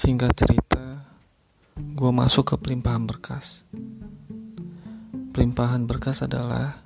Singkat cerita, gue masuk ke pelimpahan berkas. Pelimpahan berkas adalah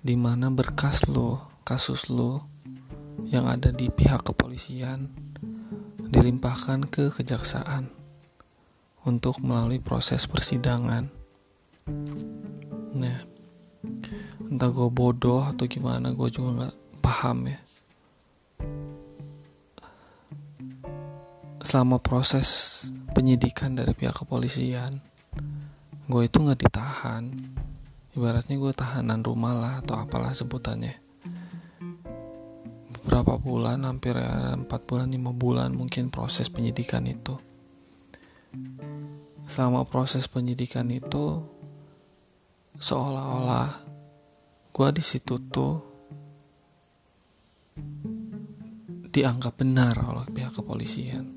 di mana berkas lo, kasus lo yang ada di pihak kepolisian dilimpahkan ke kejaksaan untuk melalui proses persidangan. Nah, entah gue bodoh atau gimana, gue juga nggak paham ya. Selama proses penyidikan dari pihak kepolisian, gue itu nggak ditahan. Ibaratnya gue tahanan rumah lah atau apalah sebutannya. Beberapa bulan, hampir ya, 4 bulan, 5 bulan mungkin proses penyidikan itu. Selama proses penyidikan itu, seolah-olah gue di situ tuh dianggap benar oleh pihak kepolisian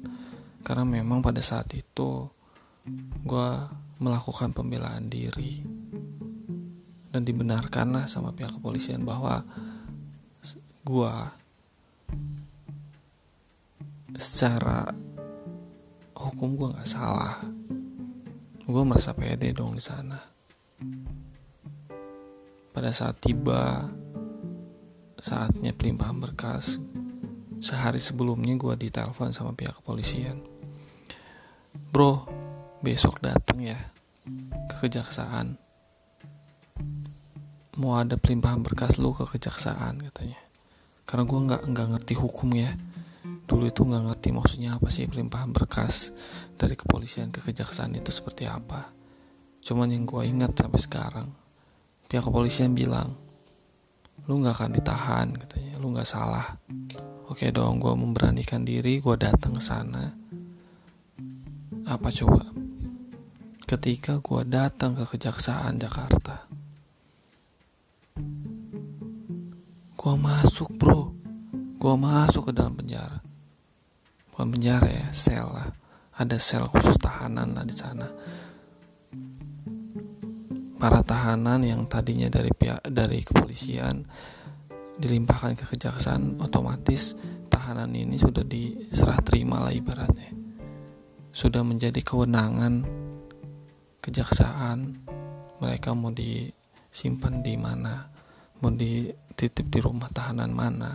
karena memang pada saat itu gue melakukan pembelaan diri. Dan dibenarkanlah sama pihak kepolisian bahwa gue secara hukum gue nggak salah. Gue merasa pede dong di sana. Pada saat tiba saatnya pelimpahan berkas sehari sebelumnya gue ditelepon sama pihak kepolisian. Bro besok datang ya ke kejaksaan. Mau ada pelimpahan berkas lu ke kejaksaan katanya. Karena gue nggak nggak ngerti hukum ya. Dulu itu nggak ngerti maksudnya apa sih pelimpahan berkas dari kepolisian ke kejaksaan itu seperti apa. Cuman yang gue ingat sampai sekarang pihak kepolisian bilang lu nggak akan ditahan katanya. Lu nggak salah oke dong gue memberanikan diri gue datang ke sana apa coba? Ketika gue datang ke Kejaksaan Jakarta, gue masuk bro, gue masuk ke dalam penjara. Bukan penjara ya, sel lah. Ada sel khusus tahanan lah di sana. Para tahanan yang tadinya dari pihak dari kepolisian dilimpahkan ke kejaksaan, otomatis tahanan ini sudah diserah terima lah ibaratnya. Sudah menjadi kewenangan kejaksaan mereka mau disimpan di mana mau dititip di rumah tahanan mana.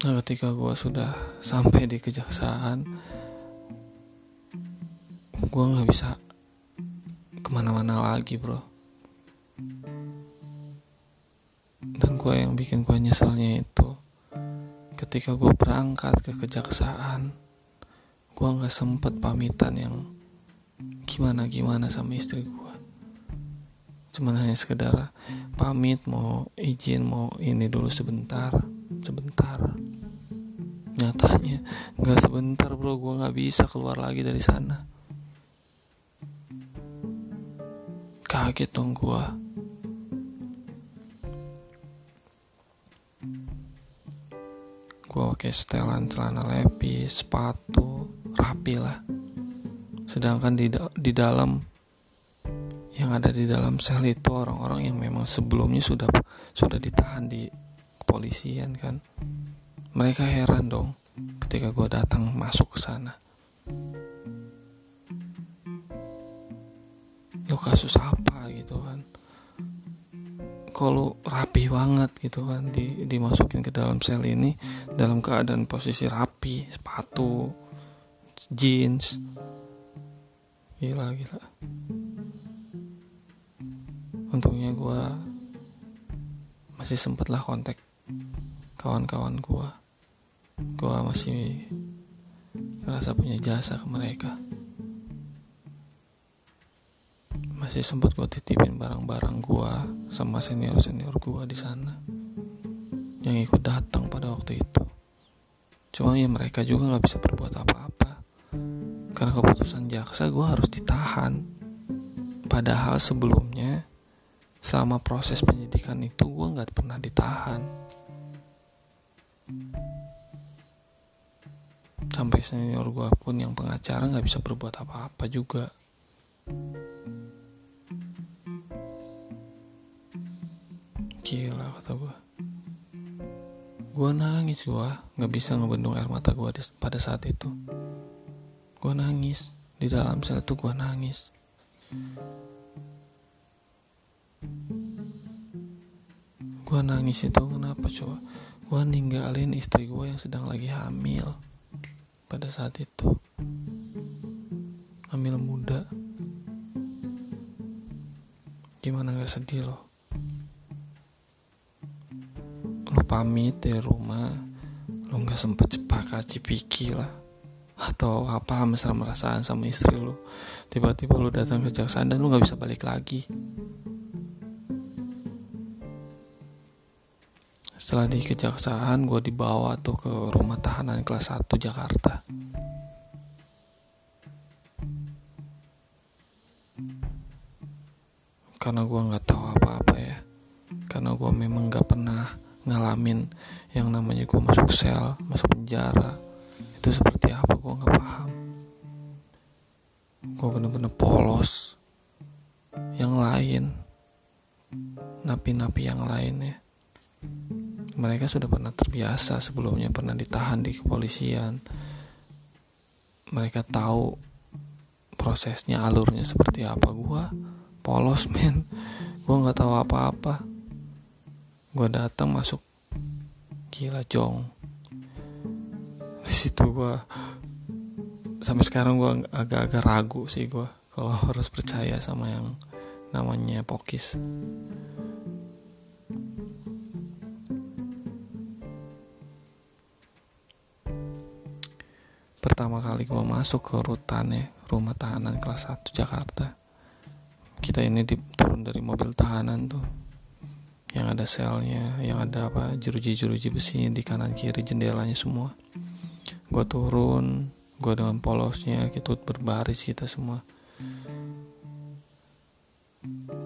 Nah ketika gue sudah sampai di kejaksaan gue nggak bisa ke mana-mana lagi bro dan gue yang bikin gue nyeselnya itu ketika gue berangkat ke kejaksaan gue nggak sempet pamitan yang gimana gimana sama istri gue cuman hanya sekedar pamit mau izin mau ini dulu sebentar sebentar. Nyatanya nggak sebentar bro gue nggak bisa keluar lagi dari sana. Kaget dong gue gue pakai setelan celana lepis sepatu rapi lah. Sedangkan di di dalam yang ada di dalam sel itu orang-orang yang memang sebelumnya sudah sudah ditahan di kepolisian kan. Mereka heran dong ketika gue datang masuk ke sana. Lo kasus apa gitu kan kalau rapi banget gitu kan di, dimasukin ke dalam sel ini dalam keadaan posisi rapi sepatu jeans. Gila gila. Untungnya gue masih sempet lah kontak kawan-kawan gue gue masih ngerasa punya jasa ke mereka masih sempet gue titipin barang-barang gue sama senior-senior gue di sana yang ikut datang pada waktu itu. Cuma ya mereka juga nggak bisa berbuat apa-apa. Karena keputusan jaksa gue harus ditahan. Padahal sebelumnya selama proses penyidikan itu gue nggak pernah ditahan. Sampai senior gue pun yang pengacara nggak bisa berbuat apa-apa juga gila kata gue gue nangis gue nggak bisa ngebendung air mata gue pada saat itu. Gue nangis. Di dalam sel itu gue nangis. Gue nangis itu kenapa coba? Gue ninggalin istri gue yang sedang lagi hamil pada saat itu. Hamil muda. Gimana gak sedih loh pamit dari rumah. Lu nggak sempet cepat cipiki lah. Atau apa mesra merasaan sama istri lu. Tiba-tiba lu datang ke kejaksaan dan lu nggak bisa balik lagi. Setelah di kejaksaan gue dibawa tuh ke rumah tahanan kelas 1 Jakarta. Karena gue nggak tahu apa-apa ya. Karena gue memang nggak pernah ngalamin yang namanya gue masuk sel masuk penjara itu seperti apa? Gue nggak paham. Gue bener-bener polos. Yang lain napi-napi yang lain ya. Mereka sudah pernah terbiasa sebelumnya pernah ditahan di kepolisian. Mereka tahu prosesnya alurnya seperti apa. Gue polos men. Gue nggak tahu apa-apa gue datang masuk. Gila jong. Di situ gue sampai sekarang gue agak-agak ragu sih gue kalau harus percaya sama yang namanya pokis. Pertama kali gue masuk ke rutannya rumah tahanan kelas 1 Jakarta. Kita ini turun dari mobil tahanan tuh yang ada selnya yang ada apa jeruji-jeruji besi di kanan kiri jendelanya semua. Gue turun gue dengan polosnya gitu berbaris kita semua.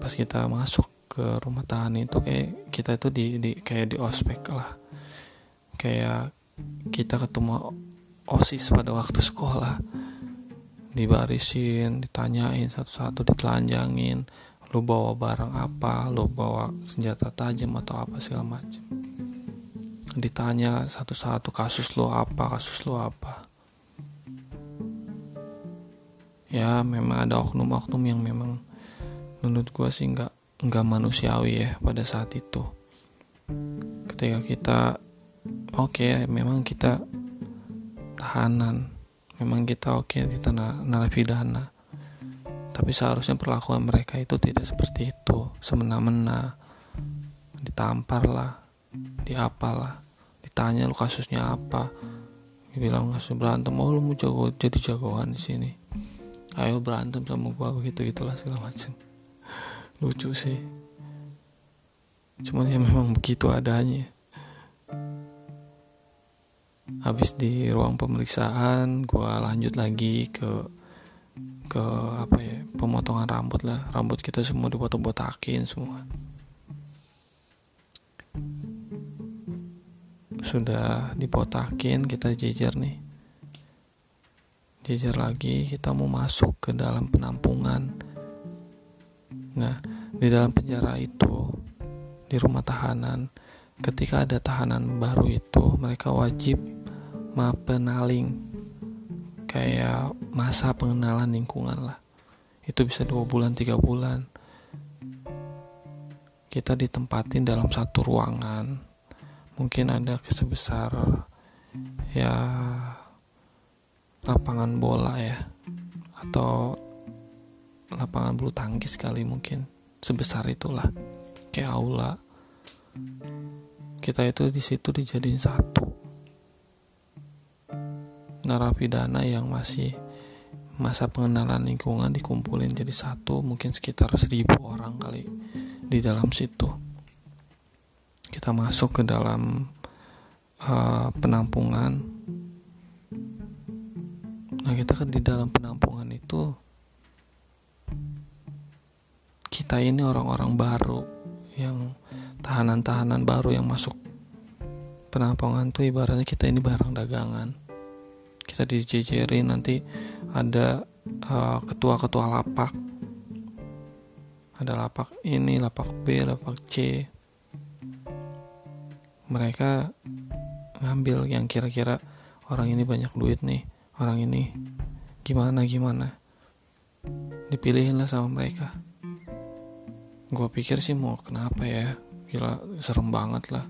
Pas kita masuk ke rumah tahanan itu kayak kita itu di, di kayak di ospek lah. Kayak kita ketemu osis pada waktu sekolah. Dibarisin ditanyain satu-satu ditelanjangin lu bawa barang apa? Lu bawa senjata tajam atau apa segala macam? Ditanya satu-satu kasus lu apa? Kasus lu apa? Ya memang ada oknum-oknum yang memang menurut gua sih nggak nggak manusiawi ya pada saat itu. Ketika kita oke okay, memang kita tahanan. Memang kita oke okay, kita narapidana tapi seharusnya perlakuan mereka itu tidak seperti itu. Semena-mena. Ditampar lah. Diapalah. Ditanya lu kasusnya apa? Bilang kasus berantem. Oh lu mau jago jadi jagoan di sini. Ayo berantem sama gua begitu gitulah segala macam. Lucu sih. Cuman ya memang begitu adanya. Habis di ruang pemeriksaan gue lanjut lagi ke ke apa ya pemotongan rambut lah. Rambut kita semua dibotak-botakin semua. Sudah dibotakin kita jejer nih. Jejer lagi kita mau masuk ke dalam penampungan. Nah di dalam penjara itu di rumah tahanan ketika ada tahanan baru itu mereka wajib mapenaling kayak masa pengenalan lingkungan lah itu bisa dua bulan tiga bulan. Kita ditempatin dalam satu ruangan. Mungkin ada sebesar ya lapangan bola ya. Atau lapangan bulu tangkis kali mungkin. Sebesar itulah. Kayak aula. Kita itu di situ dijadiin satu narapidana yang masih masa pengenalan lingkungan dikumpulin jadi satu mungkin sekitar seribu orang kali di dalam situ. Kita masuk ke dalam uh, penampungan. Nah kita kan di dalam penampungan itu kita ini orang-orang baru yang tahanan-tahanan baru yang masuk penampungan tuh ibaratnya kita ini barang dagangan kita dijejerin nanti ada uh, ketua-ketua lapak. Ada lapak ini lapak B lapak C. Mereka ngambil yang kira-kira orang ini banyak duit nih orang ini gimana gimana? Dipilihin lah sama mereka. Gue pikir sih mau kenapa ya? Gila serem banget lah.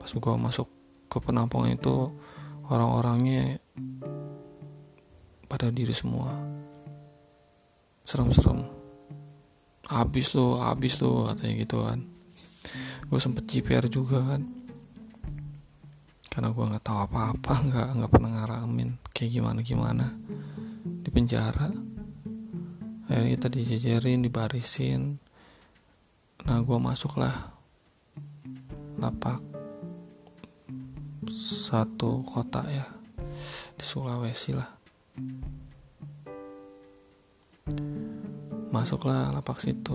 Pas gue masuk ke penampungan itu orang-orangnya pada diri semua. Serem-serem. Habis lo habis lo katanya gitu kan. Gue sempet CPR juga kan. Karena gue nggak tahu apa-apa nggak nggak pernah ngalamin kayak gimana gimana. Di penjara. Akhirnya kita dijejerin dibarisin. Nah gue masuklah lapak satu kota ya. Di Sulawesi lah masuklah lapak situ.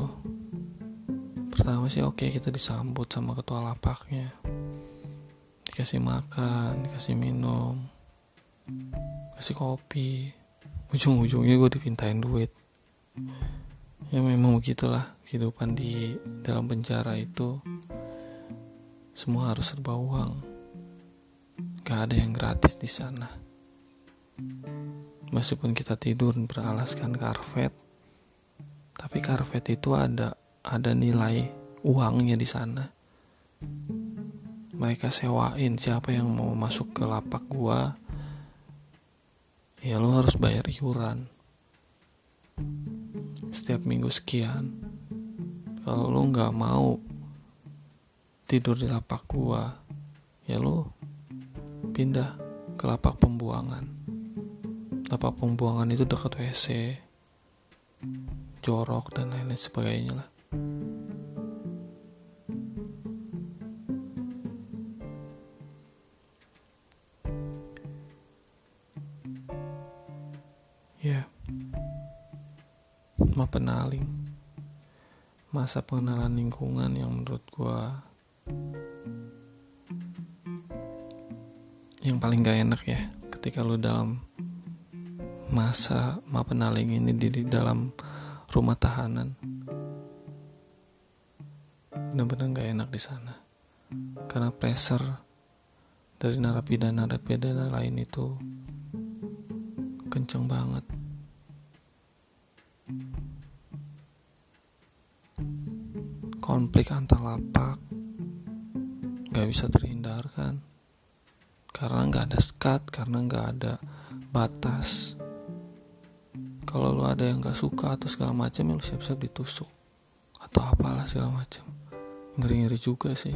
Pertama sih oke kita disambut sama ketua lapaknya. Dikasih makan dikasih minum kasih kopi. Ujung-ujungnya gue dipintain duit. Ya memang begitulah kehidupan di dalam penjara itu. Semua harus serba uang. Gak ada yang gratis di sana meskipun kita tidur beralaskan karpet tapi karpet itu ada ada nilai uangnya di sana. Mereka sewain siapa yang mau masuk ke lapak gua ya lo harus bayar iuran. Setiap minggu sekian. Kalau lo nggak mau tidur di lapak gua ya lo pindah ke lapak pembuangan lapak pembuangan itu dekat WC jorok dan lain-lain sebagainya lah. Ya ma penaling masa pengenalan lingkungan yang menurut gua yang paling gak enak ya ketika lu dalam masa ma penaling ini di, dalam rumah tahanan. Benar-benar gak enak di sana. Karena pressure dari narapidana narapidana lain itu kenceng banget. Konflik antar lapak gak bisa terhindarkan. Karena nggak ada skat karena nggak ada batas kalau lo ada yang gak suka atau segala macam ya lo siap-siap ditusuk. Atau apalah segala macam. Ngeri-ngeri juga sih.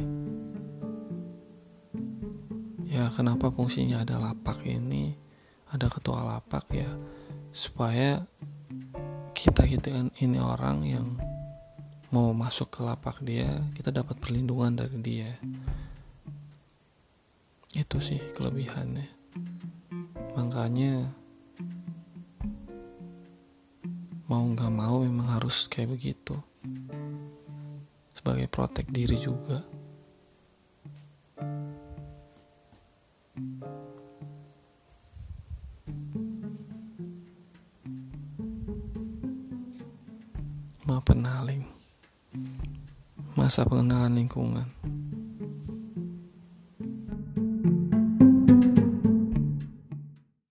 Ya kenapa fungsinya ada lapak ini ada ketua lapak ya? Supaya kita kita ini orang yang mau masuk ke lapak dia kita dapat perlindungan dari dia. Itu sih kelebihannya. Makanya mau nggak mau memang harus kayak begitu. Sebagai protek diri juga. Ma penaling. Masa pengenalan lingkungan